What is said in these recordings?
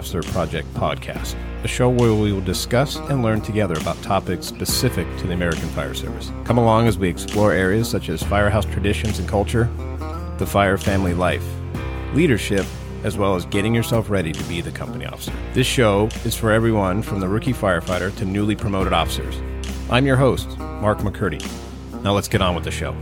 Officer Project podcast, a show where we will discuss and learn together about topics specific to the American Fire Service. Come along as we explore areas such as firehouse traditions and culture, the fire family life, leadership, as well as getting yourself ready to be the company officer. This show is for everyone from the rookie firefighter to newly promoted officers. I'm your host, Mark McCurdy. Now let's get on with the show.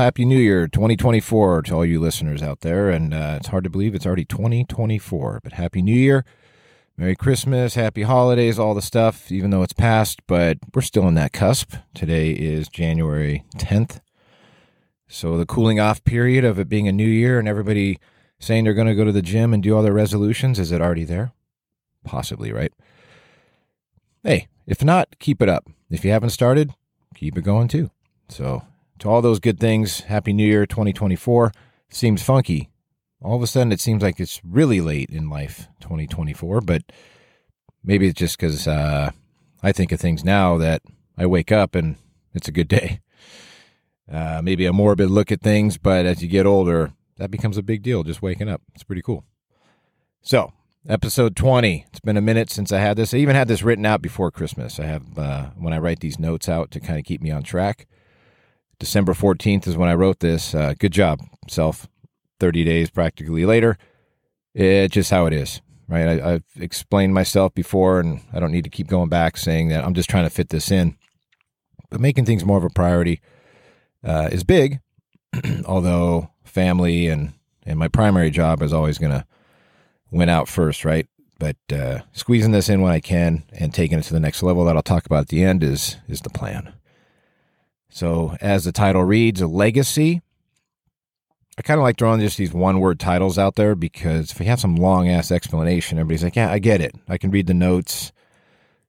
Happy New Year 2024 to all you listeners out there. And uh, it's hard to believe it's already 2024, but Happy New Year. Merry Christmas, Happy Holidays, all the stuff, even though it's past, but we're still in that cusp. Today is January 10th. So the cooling off period of it being a new year and everybody saying they're going to go to the gym and do all their resolutions, is it already there? Possibly, right? Hey, if not, keep it up. If you haven't started, keep it going too. So to all those good things, Happy New Year 2024. Seems funky. All of a sudden, it seems like it's really late in life, 2024, but maybe it's just because uh, I think of things now that I wake up and it's a good day. Uh, maybe a morbid look at things, but as you get older, that becomes a big deal just waking up. It's pretty cool. So, episode 20. It's been a minute since I had this. I even had this written out before Christmas. I have, uh, when I write these notes out to kind of keep me on track. December 14th is when I wrote this. Uh, good job, self. 30 days practically later. It's just how it is, right? I, have explained myself before, and I don't need to keep going back saying that I'm just trying to fit this in. But making things more of a priority uh, is big, although family and, and my primary job is always going to win out first, right? But uh, squeezing this in when I can and taking it to the next level that I'll talk about at the end is is the plan. So, as the title reads, a legacy. I kind of like throwing just these one word titles out there because if you have some long ass explanation, everybody's like, yeah, I get it. I can read the notes.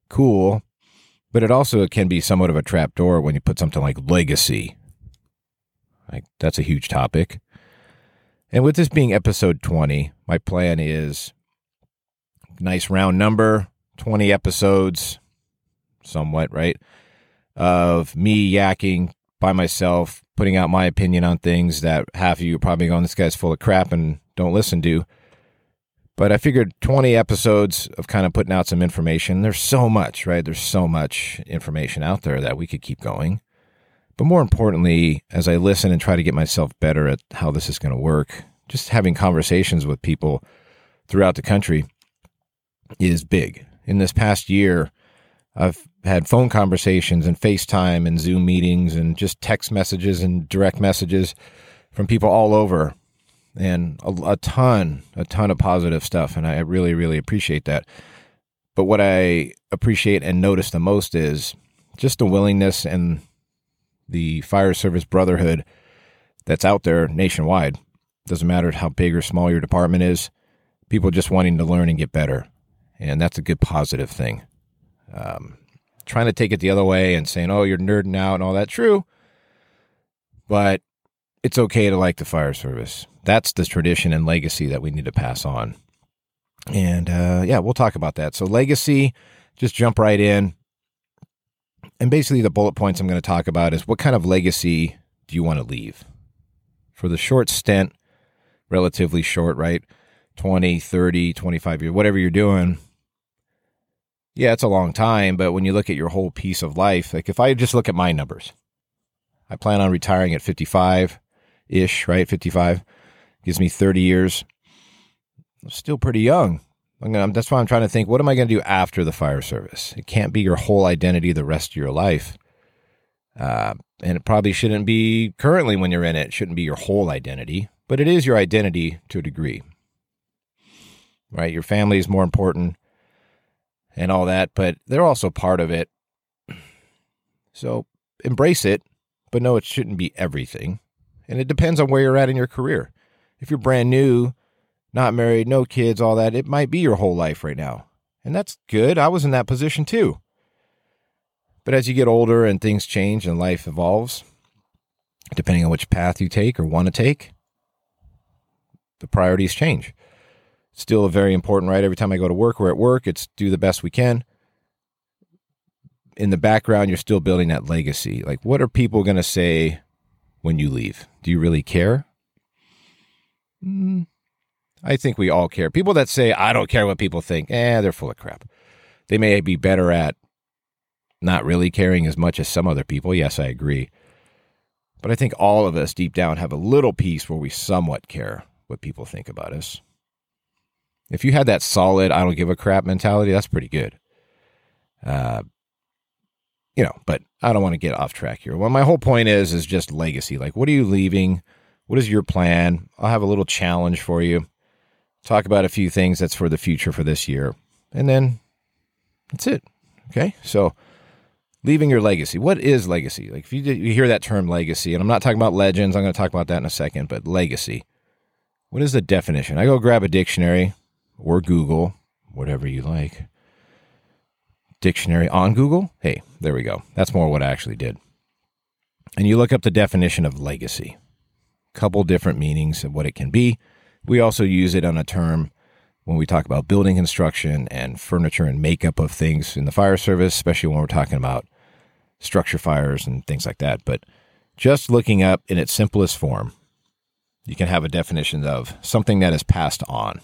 Cool. But it also can be somewhat of a trap door when you put something like legacy. Like, that's a huge topic. And with this being episode 20, my plan is nice round number, 20 episodes, somewhat, right? Of me yakking by myself, putting out my opinion on things that half of you are probably going, this guy's full of crap and don't listen to. But I figured 20 episodes of kind of putting out some information. There's so much, right? There's so much information out there that we could keep going. But more importantly, as I listen and try to get myself better at how this is going to work, just having conversations with people throughout the country is big. In this past year, I've had phone conversations and FaceTime and Zoom meetings and just text messages and direct messages from people all over and a, a, ton, a ton of positive stuff. And I really, really appreciate that. But what I appreciate and notice the most is just the willingness and the fire service brotherhood that's out there nationwide. Doesn't matter how big or small your department is, people just wanting to learn and get better. And that's a good positive thing. Um, trying to take it the other way and saying, "Oh, you're nerding out and all that." True, but it's okay to like the fire service. That's the tradition and legacy that we need to pass on. And uh, yeah, we'll talk about that. So legacy, just jump right in. And basically, the bullet points I'm going to talk about is what kind of legacy do you want to leave for the short stint, relatively short, right? 20, 30, 25 years, whatever you're doing yeah, it's a long time, but when you look at your whole piece of life, like if I just look at my numbers, I plan on retiring at 55 ish, right? 55 gives me 30 years. I'm still pretty young. Gonna, that's why I'm trying to think what am I going to do after the fire service? It can't be your whole identity the rest of your life. Uh, and it probably shouldn't be currently when you're in it, it shouldn't be your whole identity, but it is your identity to a degree. Right? Your family is more important and all that, but they're also part of it. So embrace it, but no, it shouldn't be everything. And it depends on where you're at in your career. If you're brand new, not married, no kids, all that, it might be your whole life right now. And that's good. I was in that position too. But as you get older and things change and life evolves, depending on which path you take or want to take, the priorities change. Still a very important, right? Every time I go to work, we're at work. It's do the best we can. In the background, you're still building that legacy. Like, what are people going to say when you leave? Do you really care? Mm, I think we all care. People that say, I don't care what people think, eh, they're full of crap. They may be better at not really caring as much as some other people. Yes, I agree. But I think all of us deep down have a little piece where we somewhat care what people think about us. If you had that solid, I don't give a crap mentality, that's pretty good. Uh, you know, but I don't want to get off track here. Well, my whole point is, is just legacy. Like, what are you leaving? What is your plan? I'll have a little challenge for you. Talk about a few things that's for the future for this year. And then that's it. Okay. So, leaving your legacy. What is legacy? Like, if you, you hear that term legacy, and I'm not talking about legends, I'm going to talk about that in a second, but legacy. What is the definition? I go grab a dictionary or Google, whatever you like. Dictionary on Google. Hey, there we go. That's more what I actually did. And you look up the definition of legacy. Couple different meanings of what it can be. We also use it on a term when we talk about building construction and furniture and makeup of things in the fire service, especially when we're talking about structure fires and things like that. But just looking up in its simplest form, you can have a definition of something that is passed on.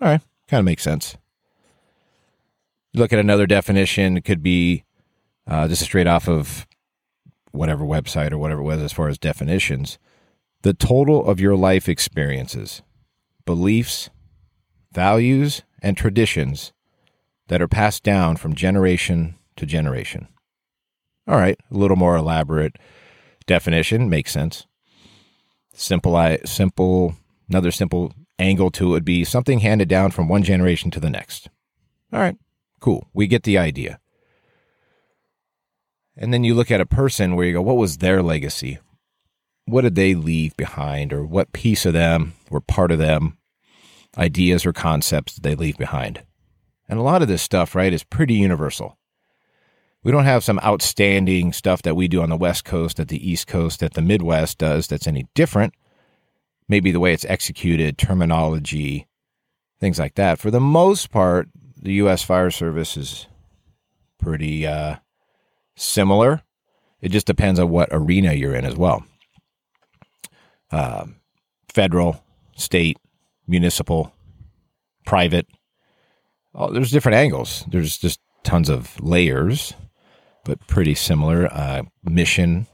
All right, kind of makes sense. look at another definition, it could be uh, just straight off of whatever website or whatever it was as far as definitions. The total of your life experiences, beliefs, values, and traditions that are passed down from generation to generation. All right, a little more elaborate definition makes sense. Simple, I simple. Another simple angle to it would be something handed down from one generation to the next. All right, cool. We get the idea. And then you look at a person where you go, what was their legacy? What did they leave behind, or what piece of them or part of them, ideas or concepts did they leave behind? And a lot of this stuff, right, is pretty universal we don't have some outstanding stuff that we do on the West Coast, that the East Coast, that the Midwest does that's any different. Maybe the way it's executed, terminology, things like that. For the most part, the U.S. Fire Service is pretty uh, similar. It just depends on what arena you're in as well. Um, federal, state, municipal, private. Oh, there's different angles. There's just tons of layers but pretty similar uh, mission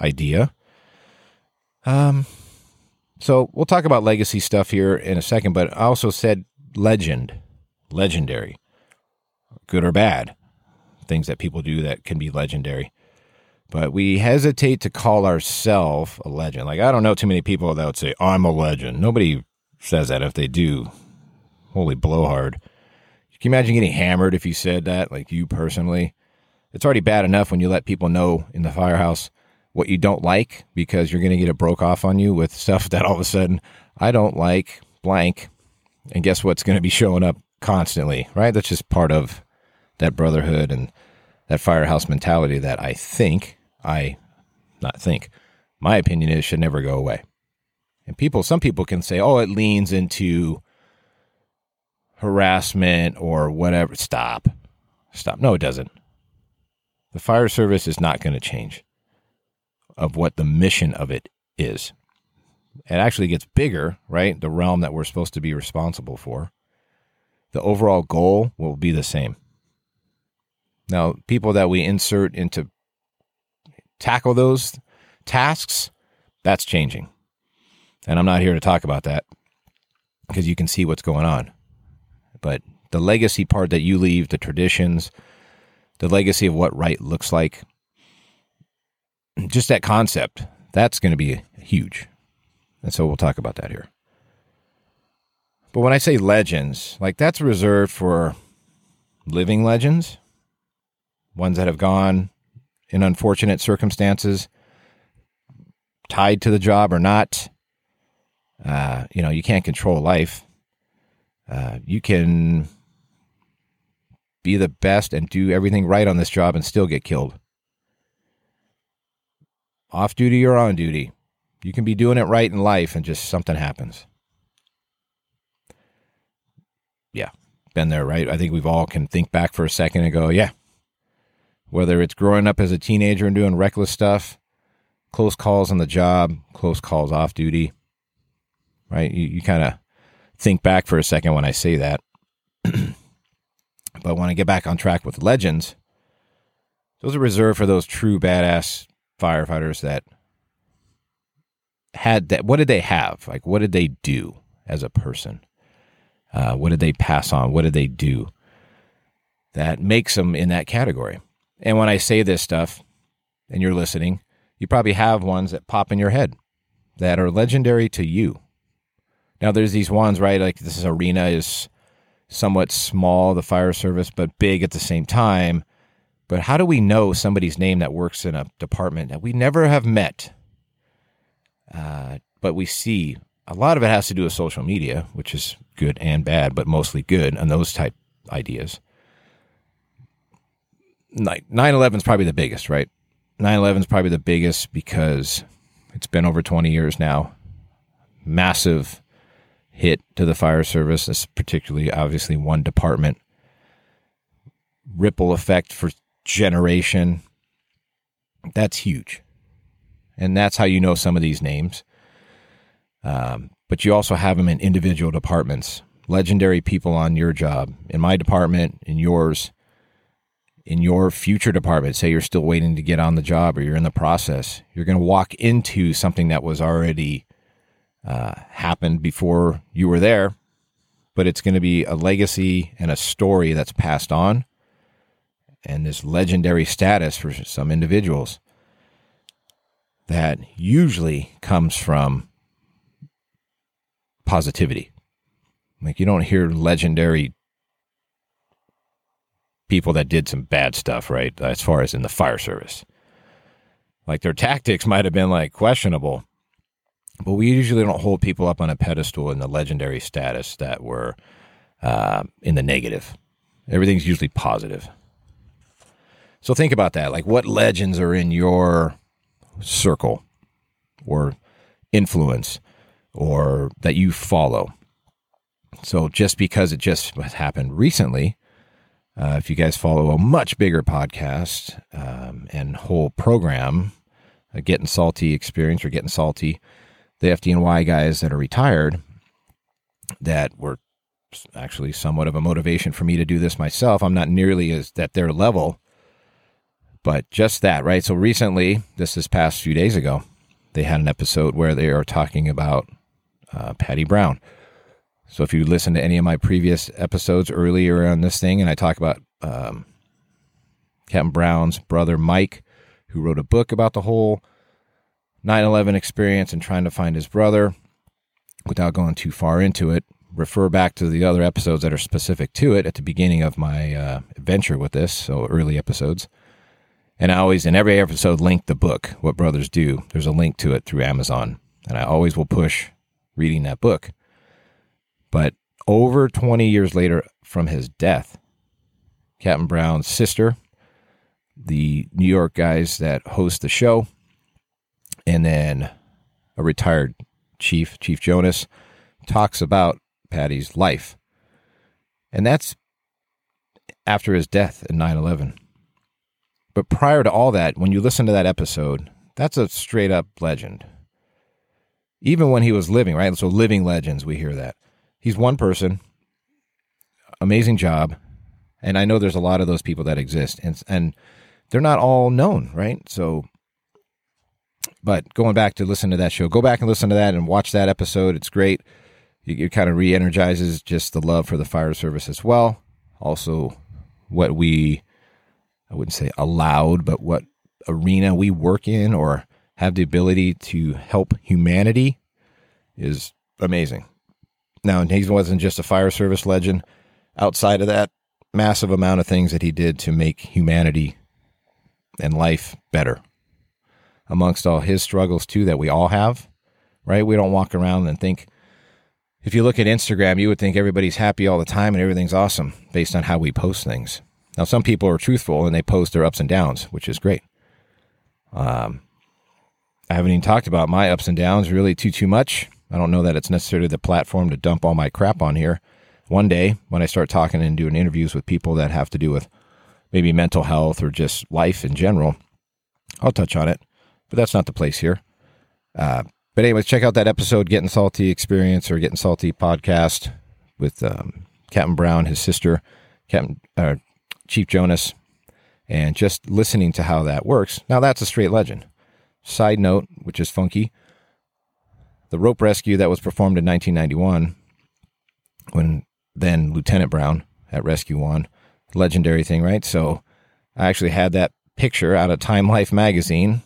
idea. Um, so we'll talk about legacy stuff here in a second, but I also said legend, legendary, good or bad, things that people do that can be legendary. But we hesitate to call ourselves a legend. Like, I don't know too many people that would say, I'm a legend. Nobody says that. If they do, holy blowhard. Can you imagine getting hammered if you said that, like you personally? it's already bad enough when you let people know in the firehouse what you don't like because you're going to get it broke off on you with stuff that all of a sudden I don't like blank. And guess what's going to be showing up constantly, right? That's just part of that brotherhood and that firehouse mentality that I think, I not think, my opinion is should never go away. And people, some people can say, oh, it leans into harassment or whatever. Stop. Stop. No, it doesn't. The fire service is not going to change of what the mission of it is. It actually gets bigger, right? The realm that we're supposed to be responsible for. The overall goal will be the same. Now, people that we insert into tackle those tasks, that's changing. And I'm not here to talk about that because you can see what's going on. But the legacy part that you leave, the traditions, the legacy of what right looks like. Just that concept, that's going to be huge. And so we'll talk about that here. But when I say legends, like that's reserved for living legends, ones that have gone in unfortunate circumstances, tied to the job or not. Uh, you know, you can't control life. Uh, you can be the best and do everything right on this job and still get killed. Off duty or on duty, you can be doing it right in life and just something happens. yeah, been there, right? I think we've all can think back for a second and go, yeah. Whether it's growing up as a teenager and doing reckless stuff, close calls on the job, close calls off duty, right? You, you kind of think back for a second when I say that. but when I get back on track with legends, those are reserved for those true badass firefighters that had that. What did they have? Like, what did they do as a person? Uh, what did they pass on? What did they do that makes them in that category? And when I say this stuff and you're listening, you probably have ones that pop in your head that are legendary to you. Now, there's these ones, right? Like this arena is somewhat small, the fire service, but big at the same time. But how do we know somebody's name that works in a department that we never have met? Uh, but we see a lot of it has to do with social media, which is good and bad, but mostly good and those type ideas. 9 11 is probably the biggest, right? 9 11 is probably the biggest because it's been over 20 years now. Massive hit to the fire service, particularly obviously one department. Ripple effect for generation. That's huge. And that's how you know some of these names. Um, but you also have them in individual departments. Legendary people on your job, in my department, in yours, in your future department. Say you're still waiting to get on the job or you're in the process. You're going to walk into something that was already uh, happened before you were there, but it's going to be a legacy and a story that's passed on and this legendary status for some individuals that usually comes from positivity. Like you don't hear legendary people that did some bad stuff, right? As far as in the fire service. Like their tactics might have been like questionable, but we usually don't hold people up on a pedestal in the legendary status that were uh, in the negative. Everything's usually positive. So think about that. Like what legends are in your circle or influence? or that you follow. So just because it just happened recently, uh, if you guys follow a much bigger podcast um, and whole program, a Getting Salty experience or Getting Salty, the FDNY guys that are retired that were actually somewhat of a motivation for me to do this myself. I'm not nearly as at their level, but just that, right? So recently, this this past few days ago, they had an episode where they are talking about uh, Paddy Brown. So if you listen to any of my previous episodes earlier on this thing, and I talk about um, Captain Brown's brother Mike, who wrote a book about the whole 9 11 experience and trying to find his brother without going too far into it, refer back to the other episodes that are specific to it at the beginning of my uh, adventure with this, so early episodes. And I always, in every episode, link the book, What Brothers Do. There's a link to it through Amazon. And I always will push reading that book. But over 20 years later from his death, Captain Brown's sister, the New York guys that host the show, and then a retired chief, Chief Jonas, talks about Paddy's life. And that's after his death in 9 11. But prior to all that, when you listen to that episode, that's a straight up legend even when he was living, right? So living legends, we hear that. He's one person, amazing job. And I know there's a lot of those people that exist and and they're not all known, right? So but going back to listen to that show, go back and listen to that and watch that episode. It's great. It, it kind of re-energizes just the love for the fire service as well. Also what we I wouldn't say allowed, but what arena we work in or have the ability to help humanity is amazing. Now, he wasn't just a fire service legend. Outside of that, massive amount of things that he did to make humanity and life better. Amongst all his struggles, too, that we all have, right? We don't walk around and think, if you look at Instagram, you would think everybody's happy all the time and everything's awesome based on how we post things. Now, some people are truthful and they post their ups and downs, which is great. Um, I haven't even talked about my ups and downs really too too much. I don't know that it's necessarily the platform to dump all my crap on here. one day when I start talking and doing interviews with people that have to do with maybe mental health or just life in general, I'll touch on it. But that's not the place here. Uh, but anyways, check out that episode, Getting Salty Experience or Getting Salty podcast with um, Captain Brown, his sister, Captain uh, Chief Jonas, and just listening to how that works. Now that's a straight legend. Side note, which is funky, the rope rescue that was performed in 1991 when then Lieutenant Brown at Rescue One, legendary thing, right? So I actually had that picture out of Time Life magazine,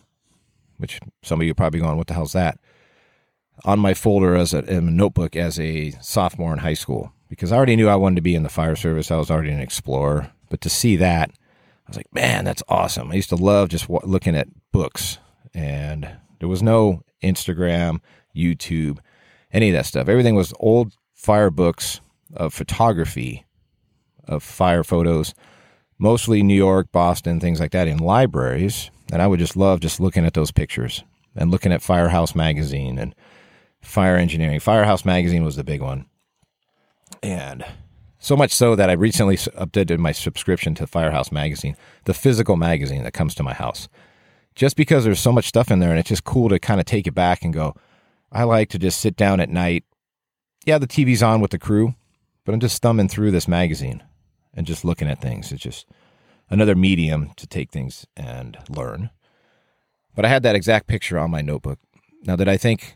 which some of you are probably going, what the hell's that? On my folder as a, a notebook as a sophomore in high school because I already knew I wanted to be in the fire service. I was already an explorer, but to see that, I was like, man, that's awesome. I used to love just looking at books, and there was no Instagram, YouTube, any of that stuff. Everything was old fire books of photography, of fire photos, mostly New York, Boston, things like that in libraries. And I would just love just looking at those pictures and looking at Firehouse Magazine and Fire Engineering. Firehouse Magazine was the big one. And so much so that I recently updated my subscription to Firehouse Magazine, the physical magazine that comes to my house. Just because there's so much stuff in there and it's just cool to kind of take it back and go, I like to just sit down at night. Yeah, the TV's on with the crew, but I'm just thumbing through this magazine and just looking at things. It's just another medium to take things and learn. But I had that exact picture on my notebook. Now, did I think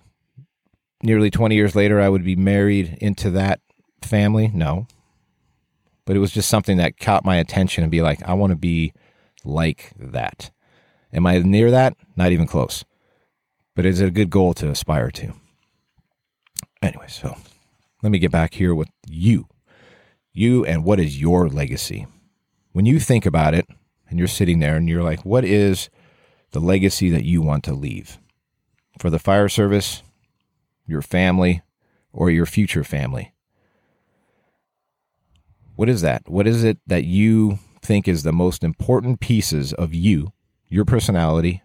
nearly 20 years later I would be married into that family? No. But it was just something that caught my attention and be like, I want to be like that. Am I near that? Not even close. But is it a good goal to aspire to? Anyway, so let me get back here with you. You and what is your legacy? When you think about it and you're sitting there and you're like, what is the legacy that you want to leave for the fire service, your family, or your future family? What is that? What is it that you think is the most important pieces of you, your personality,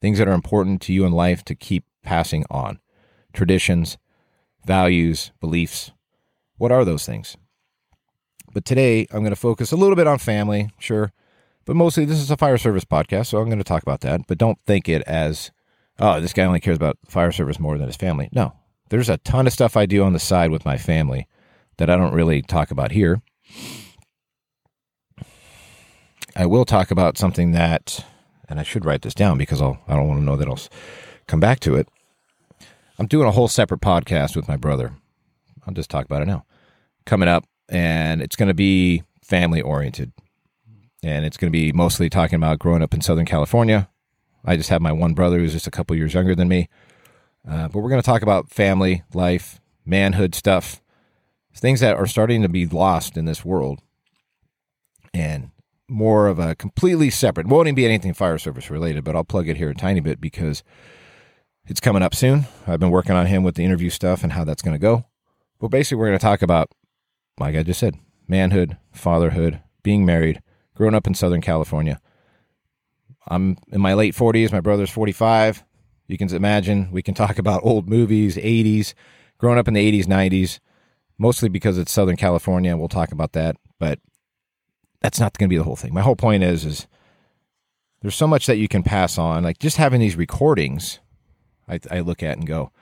things that are important to you in life to keep passing on? Traditions, values, beliefs. What are those things? But today I'm going to focus a little bit on family, sure, but mostly this is a fire service podcast, so I'm going to talk about that. But don't think it as, oh, this guy only cares about fire service more than his family. No, there's a ton of stuff I do on the side with my family that I don't really talk about here. I will talk about something that, and I should write this down because I'll, I don't want to know that I'll come back to it. I'm doing a whole separate podcast with my brother. I'll just talk about it now. Coming up, and it's going to be family oriented. And it's going to be mostly talking about growing up in Southern California. I just have my one brother who's just a couple years younger than me. Uh, but we're going to talk about family, life, manhood stuff, things that are starting to be lost in this world and more of a completely separate won't even be anything fire service related but i'll plug it here a tiny bit because it's coming up soon. I've been working on him with the interview stuff and how that's going to go. But basically we're going to talk about like i just said manhood fatherhood being married growing up in southern california. I'm in my late 40s my brother's 45 you can imagine we can talk about old movies 80s growing up in the 80s 90s mostly because it's Southern California, and we'll talk about that. But that's not going to be the whole thing. My whole point is, is there's so much that you can pass on. Like just having these recordings, I, I look at and go,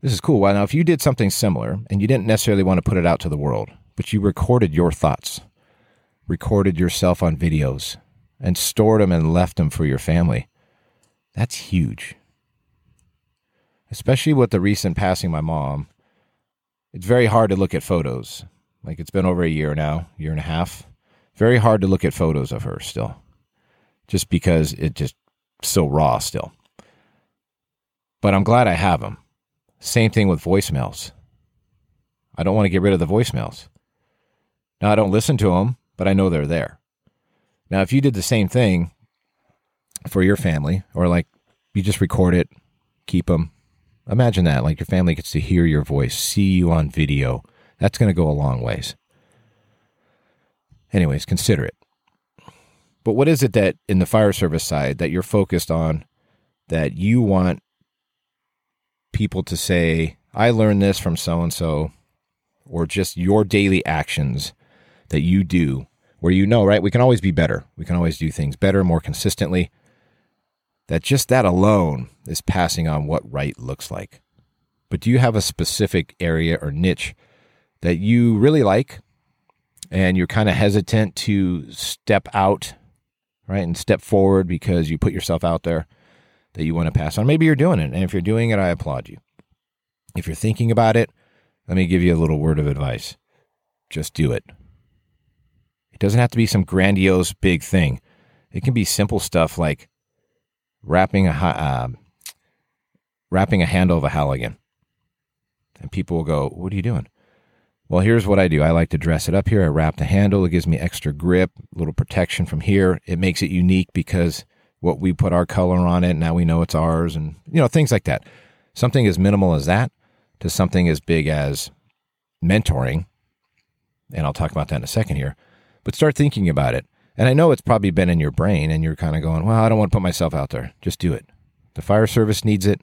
this is cool. Well, now if you did something similar and you didn't necessarily want to put it out to the world, but you recorded your thoughts, recorded yourself on videos, and stored them and left them for your family, that's huge. Especially with the recent passing my mom, it's very hard to look at photos. Like it's been over a year now, year and a half. Very hard to look at photos of her still, just because it just so raw still. But I'm glad I have them. Same thing with voicemails. I don't want to get rid of the voicemails. Now I don't listen to them, but I know they're there. Now, if you did the same thing for your family, or like you just record it, keep them, Imagine that, like your family gets to hear your voice, see you on video. That's going to go a long ways. Anyways, consider it. But what is it that in the fire service side that you're focused on that you want people to say, I learned this from so and so, or just your daily actions that you do where you know, right? We can always be better. We can always do things better, more consistently. That just that alone is passing on what right looks like. But do you have a specific area or niche that you really like and you're kind of hesitant to step out, right? And step forward because you put yourself out there that you want to pass on? Maybe you're doing it. And if you're doing it, I applaud you. If you're thinking about it, let me give you a little word of advice. Just do it. It doesn't have to be some grandiose big thing. It can be simple stuff like wrapping a uh, wrapping a handle of a Halligan. And people will go, "What are you doing?" Well, here's what I do. I like to dress it up here. I wrap the handle. It gives me extra grip, a little protection from here. It makes it unique because what we put our color on it, now we know it's ours and you know, things like that. Something as minimal as that to something as big as mentoring. And I'll talk about that in a second here. But start thinking about it. And I know it's probably been in your brain and you're kind of going, well, I don't want to put myself out there. Just do it. The fire service needs it.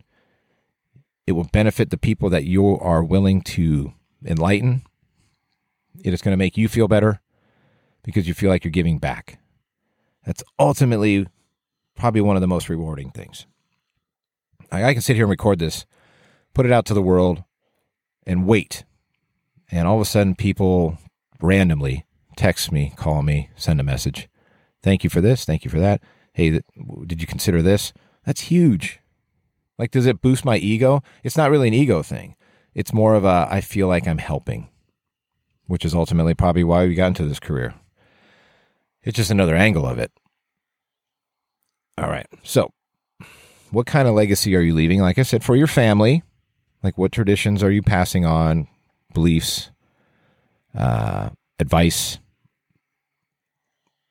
It will benefit the people that you are willing to enlighten. It is going to make you feel better because you feel like you're giving back. That's ultimately probably one of the most rewarding things. I, I can sit here and record this, put it out to the world, and wait. And all of a sudden, people randomly text me, call me, send a message. Thank you for this. Thank you for that. Hey, did you consider this? That's huge. Like, does it boost my ego? It's not really an ego thing. It's more of a, I feel like I'm helping, which is ultimately probably why we got into this career. It's just another angle of it. All right. So, what kind of legacy are you leaving? Like I said, for your family, like what traditions are you passing on, beliefs, uh, advice,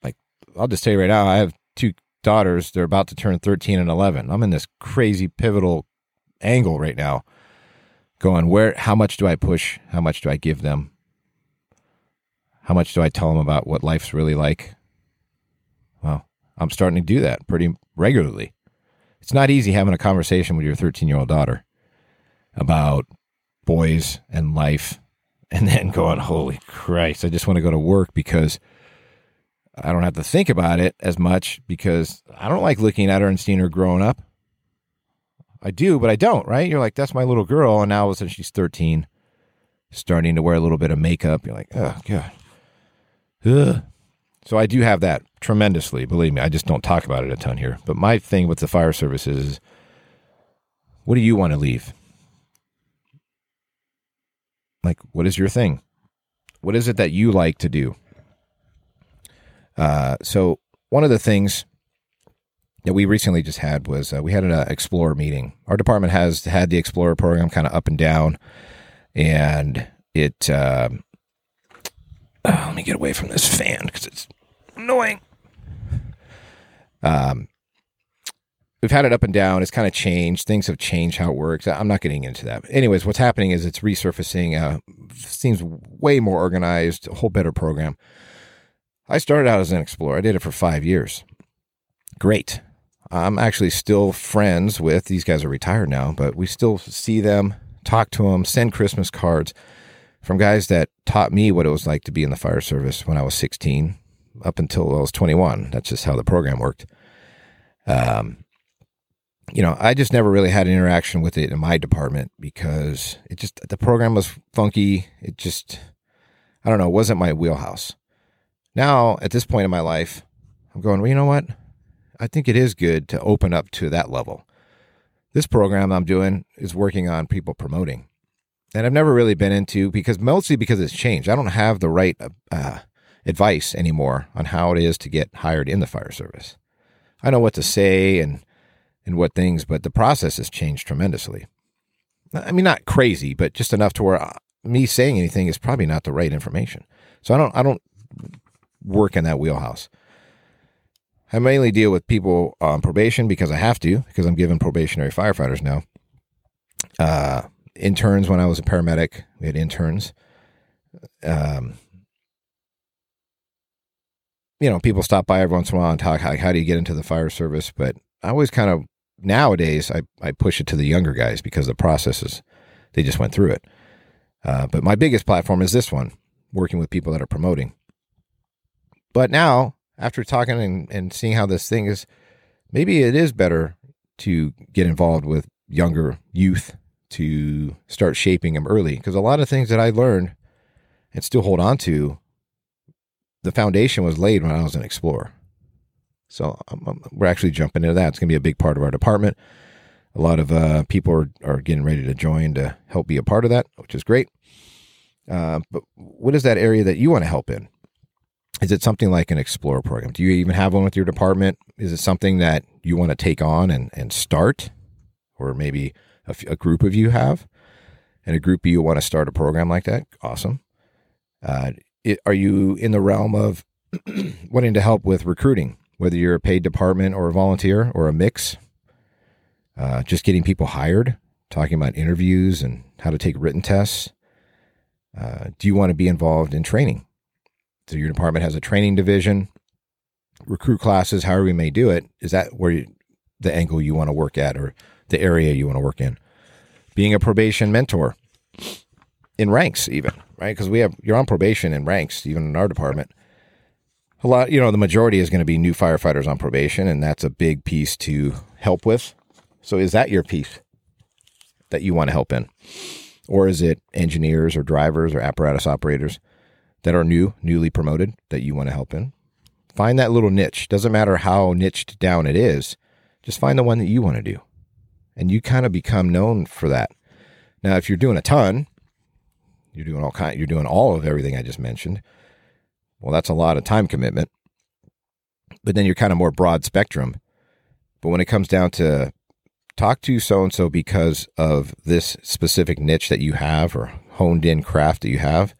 Like, I'll just tell you right now, I have two daughters. They're about to turn 13 and 11. I'm in this crazy pivotal angle right now going where how much do I push? How much do I give them? How much do I tell them about what life's really like? Well, I'm starting to do that pretty regularly. It's not easy having a conversation with your 13 year old daughter about boys and life and then going, holy Christ, I just want to go to work because I don't have to think about it as much because I don't like looking at her and seeing her growing up. I do, but I don't, right? You're like, that's my little girl. And now all of a sudden she's 13, starting to wear a little bit of makeup. You're like, oh, God. Ugh. So I do have that tremendously. Believe me, I just don't talk about it a ton here. But my thing with the fire service is what do you want to leave? Like, what is your thing? What is it that you like to do? Uh, so one of the things that we recently just had was uh, we had an uh, Explorer meeting. Our department has had the Explorer program kind of up and down, and it. Um, oh, let me get away from this fan because it's annoying. Um, we've had it up and down. It's kind of changed. Things have changed how it works. I'm not getting into that. But anyways, what's happening is it's resurfacing. Uh, seems way more organized, a whole better program. I started out as an explorer. I did it for five years. Great. I'm actually still friends with these guys are retired now, but we still see them, talk to them, send Christmas cards from guys that taught me what it was like to be in the fire service when I was 16 up until I was 21. That's just how the program worked. Um, you know, I just never really had an interaction with it in my department because it just the program was funky. It just I don't know, it wasn't my wheelhouse. Now, at this point in my life, I'm going, well, you know what? I think it is good to open up to that level. This program I'm doing is working on people promoting. And I've never really been into because mostly because it's changed. I don't have the right uh, advice anymore on how it is to get hired in the fire service. I know what to say and and what things, but the process has changed tremendously. I mean, not crazy, but just enough to where uh, me saying anything is probably not the right information. So I don't I don't work in that wheelhouse. I mainly deal with people on probation because I have to, because I'm given probationary firefighters now. Uh, interns when I was a paramedic, we had interns. Um, you know, people stop by every once in a while and talk, how, how do you get into the fire service? But I always kind of, nowadays, I, I push it to the younger guys because the processes, they just went through it. Uh, but my biggest platform is this one, working with people that are promoting. But now, after talking and, and seeing how this thing is, maybe it is better to get involved with younger youth to start shaping them early. Because a lot of things that I learned and still hold on to, the foundation was laid when I was an explorer. So um, um, we're actually jumping into that. It's going to be a big part of our department. A lot of uh, people are, are getting ready to join to help be a part of that, which is great. Uh, but what is that area that you want to help in? Is it something like an Explorer program? Do you even have one with your department? Is it something that you want to take on and, and start? Or maybe a, a group of you have? And a group of you want to start a program like that? Awesome. Uh, it, are you in the realm of wanting to help with recruiting, whether you're a paid department or a volunteer or a mix? Uh, just getting people hired, talking about interviews and how to take written tests. Uh, do you want to be involved in training? So your department has a training division, recruit classes, however we may do it. Is that where you, the angle you want to work at or the area you want to work in? Being a probation mentor in ranks, even right? Because we have you're on probation in ranks, even in our department. A lot, you know, the majority is going to be new firefighters on probation, and that's a big piece to help with. So, is that your piece that you want to help in? Or is it engineers or drivers or apparatus operators that are new, newly promoted that you want to help in? Find that little niche. Doesn't matter how niched down it is, just find the one that you want to do. And you kind of become known for that. Now, if you're doing a ton, you're doing all kind you're doing all of everything I just mentioned. Well, that's a lot of time commitment. But then you're kind of more broad spectrum. But when it comes down to talk to so and so because of this specific niche that you have or honed in craft that you have.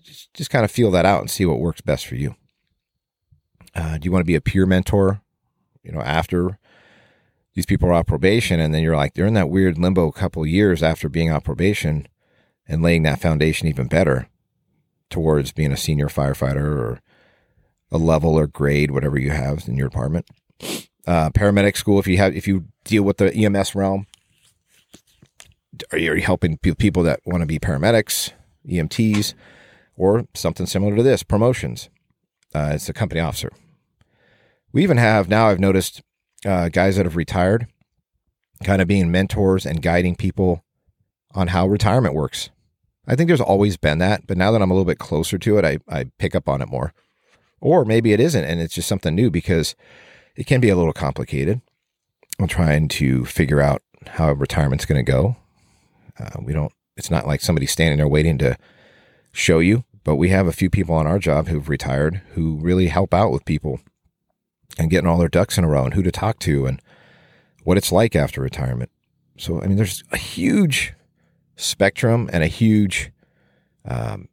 Just, just kind of feel that out and see what works best for you. Uh, do you want to be a peer mentor? You know, after these people are on probation, and then you're like they're in that weird limbo a couple years after being on probation and laying that foundation even better towards being a senior firefighter or a level or grade, whatever you have in your department uh, paramedic school if you have if you deal with the EMS realm. Are you helping people that want to be paramedics, EMTs, or something similar to this? Promotions. Uh, it's a company officer. We even have now. I've noticed uh, guys that have retired, kind of being mentors and guiding people on how retirement works. I think there's always been that, but now that I'm a little bit closer to it, I, I pick up on it more. Or maybe it isn't, and it's just something new because it can be a little complicated. I'm trying to figure out how retirement's going to go. Uh, we don't. It's not like somebody standing there waiting to show you, but we have a few people on our job who've retired who really help out with people and getting all their ducks in a row and who to talk to and what it's like after retirement. So, I mean, there's a huge spectrum and a huge um,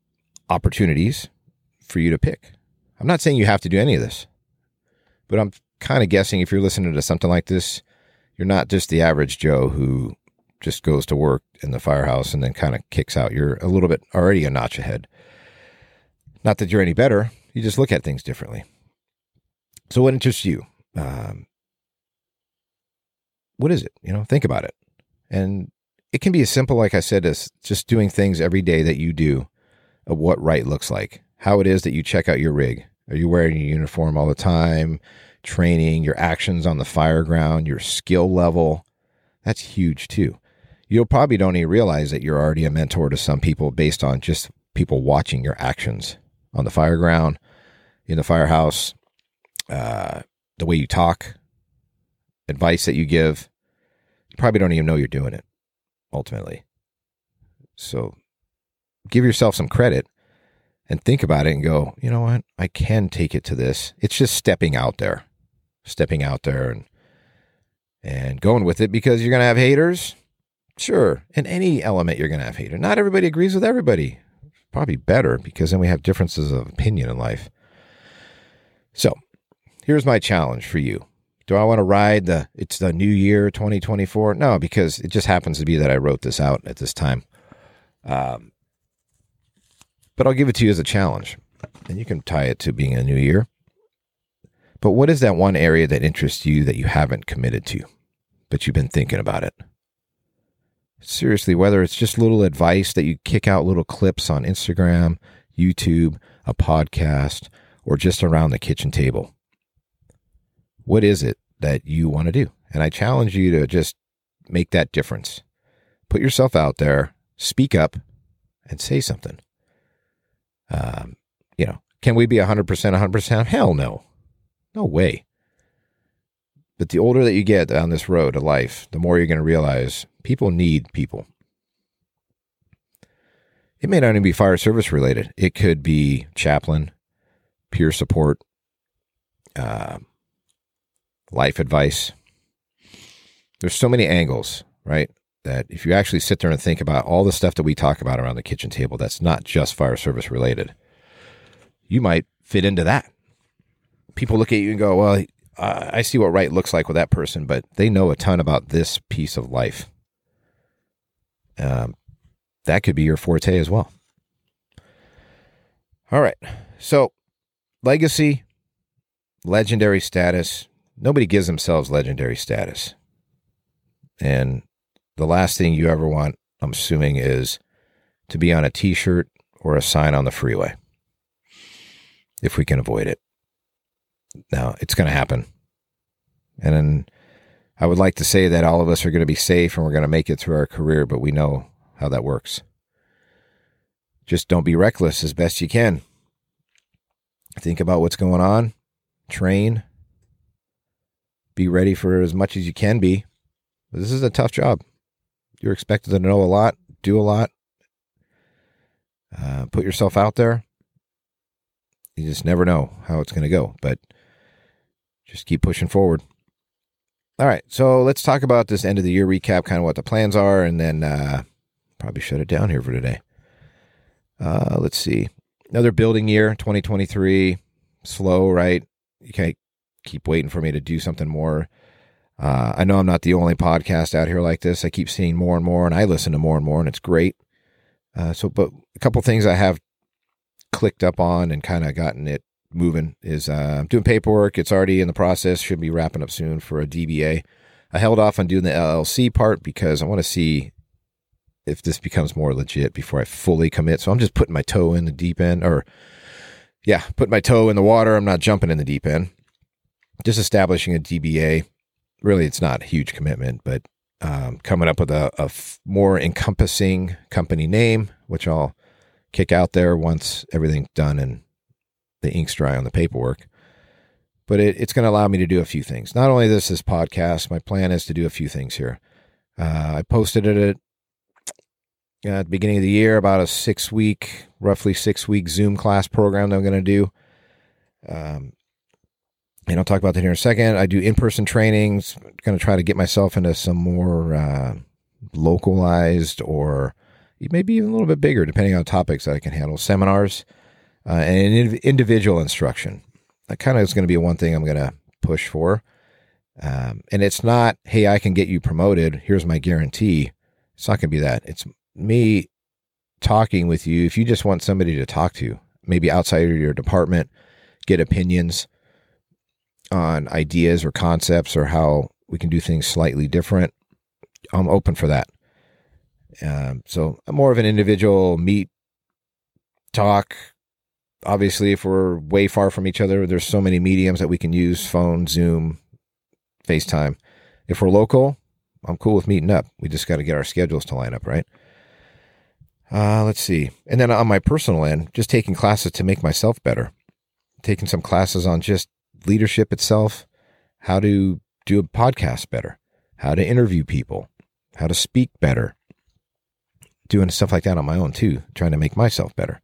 opportunities for you to pick. I'm not saying you have to do any of this, but I'm kind of guessing if you're listening to something like this, you're not just the average Joe who just goes to work in the firehouse and then kind of kicks out. You're a little bit already a notch ahead. Not that you're any better, you just look at things differently. So, what interests you? Um, what is it? You know, think about it. And it can be as simple, like I said, as just doing things every day that you do of what right looks like, how it is that you check out your rig. Are you wearing your uniform all the time? training, your actions on the fire ground, your skill level. That's huge too. You'll probably don't even realize that you're already a mentor to some people based on just people watching your actions on the fire ground, in the firehouse, uh, the way you talk, advice that you give. You probably don't even know you're doing it ultimately. So give yourself some credit and think about it and go, you know what? I can take it to this. It's just stepping out there stepping out there and and going with it because you're going to have haters. Sure, in any element you're going to have haters. Not everybody agrees with everybody. Probably better because then we have differences of opinion in life. So, here's my challenge for you. Do I want to ride the it's the new year 2024? No, because it just happens to be that I wrote this out at this time. Um, but I'll give it to you as a challenge. And you can tie it to being a new year. But what is that one area that interests you that you haven't committed to, but you've been thinking about it? Seriously, whether it's just little advice that you kick out little clips on Instagram, YouTube, a podcast, or just around the kitchen table. What is it that you want to do? And I challenge you to just make that difference. Put yourself out there, speak up, and say something. Um, you know, can we be 100% 100%? Hell no. No way. But the older that you get on this road of life, the more you're going to realize people need people. It may not even be fire service related. It could be chaplain, peer support, uh, life advice. There's so many angles, right? That if you actually sit there and think about all the stuff that we talk about around the kitchen table, that's not just fire service related, you might fit into that. People look at you and go, well, I see what right looks like with that person, but they know a ton about this piece of life. Um, that could be your forte as well. All right. So, legacy, legendary status. Nobody gives themselves legendary status. And the last thing you ever want, I'm assuming, is to be on a t shirt or a sign on the freeway if we can avoid it. Now, it's going to happen. And then I would like to say that all of us are going to be safe and we're going to make it through our career, but we know how that works. Just don't be reckless as best you can. Think about what's going on, train, be ready for as much as you can be. This is a tough job. You're expected to know a lot, do a lot, uh, put yourself out there. You just never know how it's going to go, but just keep pushing forward. All right, so let's talk about this end of the year recap, kind of what the plans are, and then uh, probably shut it down here for today. Uh, let's see. Another building year, 2023. Slow, right? You can't keep waiting for me to do something more. Uh, I know I'm not the only podcast out here like this. I keep seeing more and more, and I listen to more and more, and it's great. Uh, so, but a couple things I have clicked up on and kind of gotten it moving is uh, I'm doing paperwork. It's already in the process. Should be wrapping up soon for a DBA. I held off on doing the LLC part because I want to see if this becomes more legit before I fully commit. So I'm just putting my toe in the deep end, or yeah, putting my toe in the water. I'm not jumping in the deep end. Just establishing a DBA. Really, it's not a huge commitment, but um, coming up with a, a f- more encompassing company name, which I'll kick out there once everything's done and the ink's dry on the paperwork. But it, it's going to allow me to do a few things. Not only this, this podcast, my plan is to do a few things here. Uh, I posted it at at the beginning of the year about a six week, roughly six week Zoom class program that I'm going to do. Um, and I'll talk about that here in a second. I do in person trainings. Going to try to get myself into some more uh, localized or maybe even a little bit bigger, depending on topics that I can handle. Seminars uh, and individual instruction. That kind of is going to be one thing I'm going to push for. Um, and it's not, hey, I can get you promoted. Here's my guarantee. It's not going to be that. It's me talking with you, if you just want somebody to talk to, maybe outside of your department, get opinions on ideas or concepts or how we can do things slightly different, I'm open for that. Um, so I'm more of an individual meet, talk. Obviously, if we're way far from each other, there's so many mediums that we can use phone, Zoom, FaceTime. If we're local, I'm cool with meeting up. We just got to get our schedules to line up, right? Uh, let's see. And then on my personal end, just taking classes to make myself better. Taking some classes on just leadership itself, how to do a podcast better, how to interview people, how to speak better. Doing stuff like that on my own too, trying to make myself better.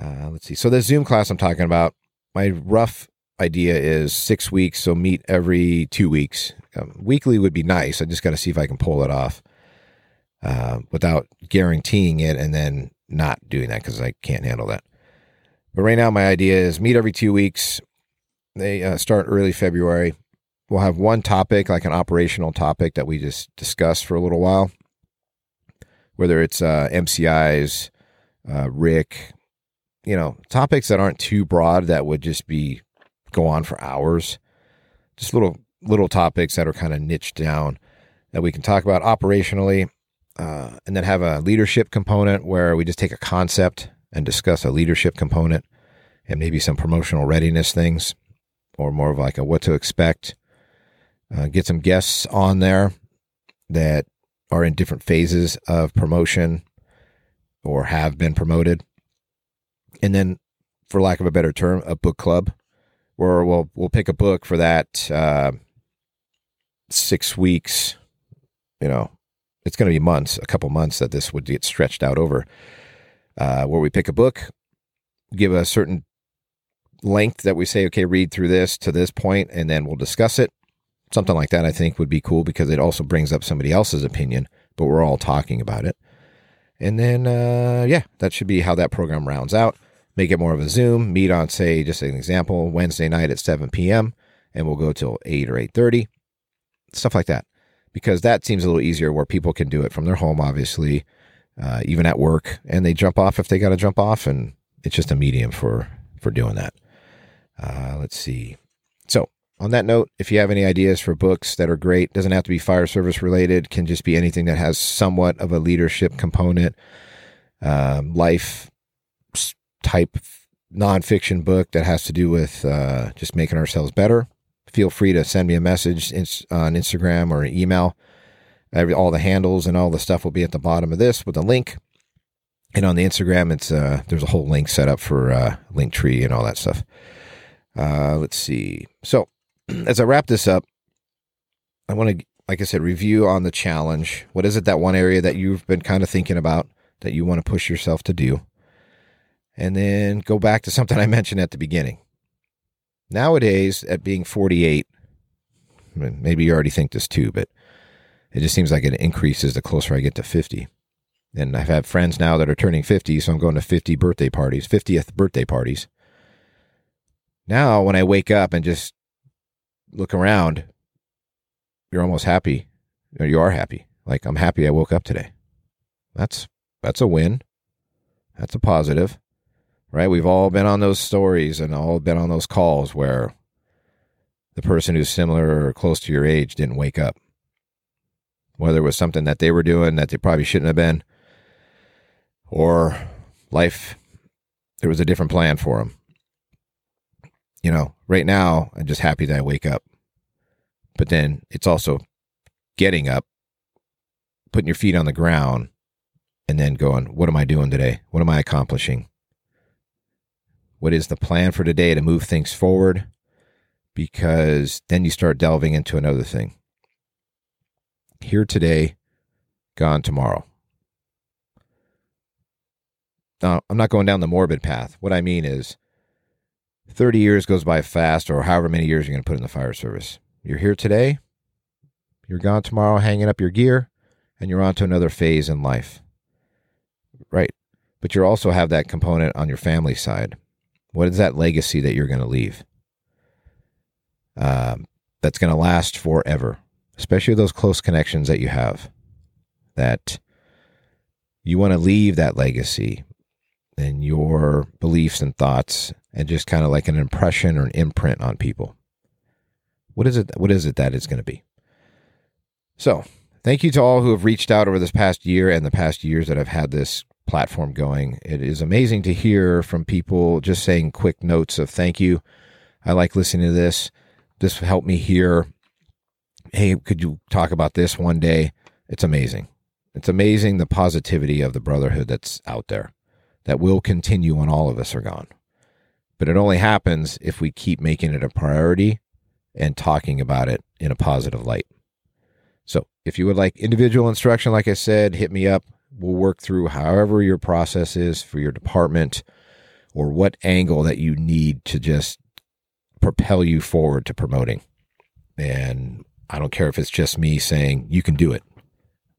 Uh, let's see. So the Zoom class I'm talking about, my rough idea is six weeks. So meet every two weeks. Um, weekly would be nice. I just got to see if I can pull it off uh, without guaranteeing it and then not doing that because I can't handle that. But right now, my idea is meet every two weeks. They uh, start early February. We'll have one topic, like an operational topic that we just discuss for a little while, whether it's uh, MCIs, uh, Rick, you know, topics that aren't too broad that would just be go on for hours. Just little little topics that are kind of niched down that we can talk about operationally uh, and then have a leadership component where we just take a concept and discuss a leadership component and maybe some promotional readiness things or more of like a what to expect. Uh, get some guests on there that are in different phases of promotion or have been promoted. And then, for lack of a better term, a book club where we'll, we'll pick a book for that uh, six weeks. You know, it's going to be months, a couple months that this would get stretched out over. Uh, where we pick a book, give a certain length that we say, okay, read through this to this point, and then we'll discuss it. Something like that, I think, would be cool because it also brings up somebody else's opinion, but we're all talking about it. And then, uh, yeah, that should be how that program rounds out. Make it more of a Zoom. Meet on, say, just an example, Wednesday night at 7 p.m. and we'll go till 8 or 8:30, stuff like that, because that seems a little easier where people can do it from their home, obviously, uh, even at work, and they jump off if they got to jump off, and it's just a medium for for doing that. Uh, let's see. So, on that note, if you have any ideas for books that are great, doesn't have to be fire service related, can just be anything that has somewhat of a leadership component, um, life type nonfiction book that has to do with uh, just making ourselves better. Feel free to send me a message on Instagram or email. Every, all the handles and all the stuff will be at the bottom of this with a link. And on the Instagram, it's uh, there's a whole link set up for uh, Linktree and all that stuff. Uh, let's see. So, as I wrap this up, I want to, like I said, review on the challenge. What is it that one area that you've been kind of thinking about that you want to push yourself to do? And then go back to something I mentioned at the beginning. Nowadays, at being 48, I mean, maybe you already think this too, but it just seems like it increases the closer I get to 50. And I've had friends now that are turning 50, so I'm going to 50 birthday parties, 50th birthday parties. Now, when I wake up and just look around, you're almost happy. Or you are happy. Like I'm happy I woke up today. That's that's a win. That's a positive. Right? We've all been on those stories and all been on those calls where the person who's similar or close to your age didn't wake up. Whether it was something that they were doing that they probably shouldn't have been, or life, there was a different plan for them you know, right now I'm just happy that I wake up. But then it's also getting up, putting your feet on the ground, and then going, what am I doing today? What am I accomplishing? What is the plan for today to move things forward? Because then you start delving into another thing. Here today, gone tomorrow. Now, I'm not going down the morbid path. What I mean is, 30 years goes by fast, or however many years you're going to put in the fire service. You're here today, you're gone tomorrow, hanging up your gear, and you're on to another phase in life. Right. But you also have that component on your family side. What is that legacy that you're going to leave? Um, that's going to last forever, especially those close connections that you have. That you want to leave that legacy and your beliefs and thoughts and just kind of like an impression or an imprint on people. What is it? What is it that it's going to be? So, thank you to all who have reached out over this past year and the past years that I've had this platform going. It is amazing to hear from people just saying quick notes of thank you. I like listening to this. This helped me hear. Hey, could you talk about this one day? It's amazing. It's amazing the positivity of the brotherhood that's out there that will continue when all of us are gone. But it only happens if we keep making it a priority and talking about it in a positive light. So if you would like individual instruction, like I said, hit me up. We'll work through however your process is for your department or what angle that you need to just propel you forward to promoting. And I don't care if it's just me saying, you can do it.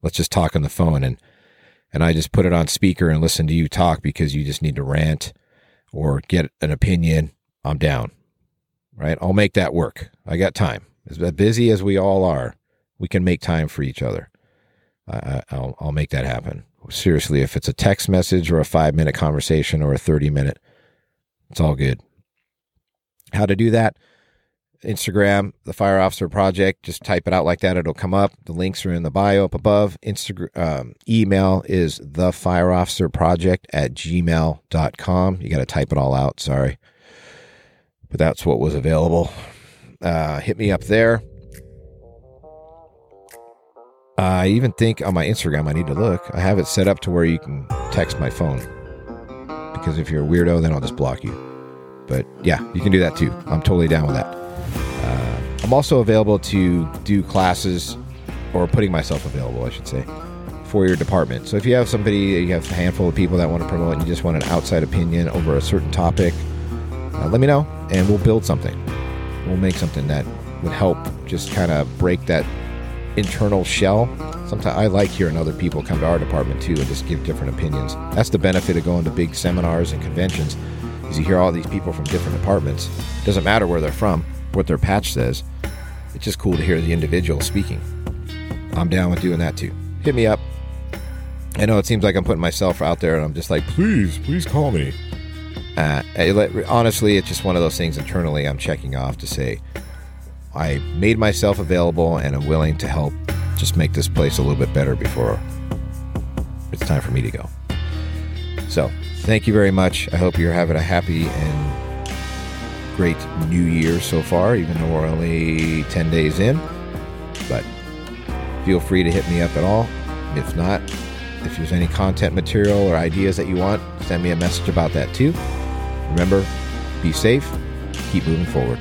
Let's just talk on the phone and and I just put it on speaker and listen to you talk because you just need to rant or get an opinion, I'm down. Right? I'll make that work. I got time. As busy as we all are, we can make time for each other. I, will I'll make that happen. Seriously, if it's a text message or a five minute conversation or a 30 minute, it's all good. How to do that? Instagram, the Fire Officer Project. Just type it out like that; it'll come up. The links are in the bio up above. Instagram um, email is the Fire Officer Project at gmail.com. You got to type it all out. Sorry, but that's what was available. Uh, hit me up there. I even think on my Instagram, I need to look. I have it set up to where you can text my phone. Because if you're a weirdo, then I'll just block you. But yeah, you can do that too. I'm totally down with that. Uh, I'm also available to do classes, or putting myself available, I should say, for your department. So if you have somebody, you have a handful of people that want to promote, and you just want an outside opinion over a certain topic, uh, let me know, and we'll build something. We'll make something that would help just kind of break that internal shell. Sometimes I like hearing other people come to our department too and just give different opinions. That's the benefit of going to big seminars and conventions. Is you hear all these people from different departments. Doesn't matter where they're from, what their patch says. It's just cool to hear the individual speaking. I'm down with doing that too. Hit me up. I know it seems like I'm putting myself out there, and I'm just like, please, please call me. Uh, honestly, it's just one of those things internally I'm checking off to say, I made myself available and I'm willing to help just make this place a little bit better before it's time for me to go. So, thank you very much. I hope you're having a happy and great new year so far, even though we're only 10 days in. But feel free to hit me up at all. If not, if there's any content material or ideas that you want, send me a message about that too. Remember, be safe, keep moving forward.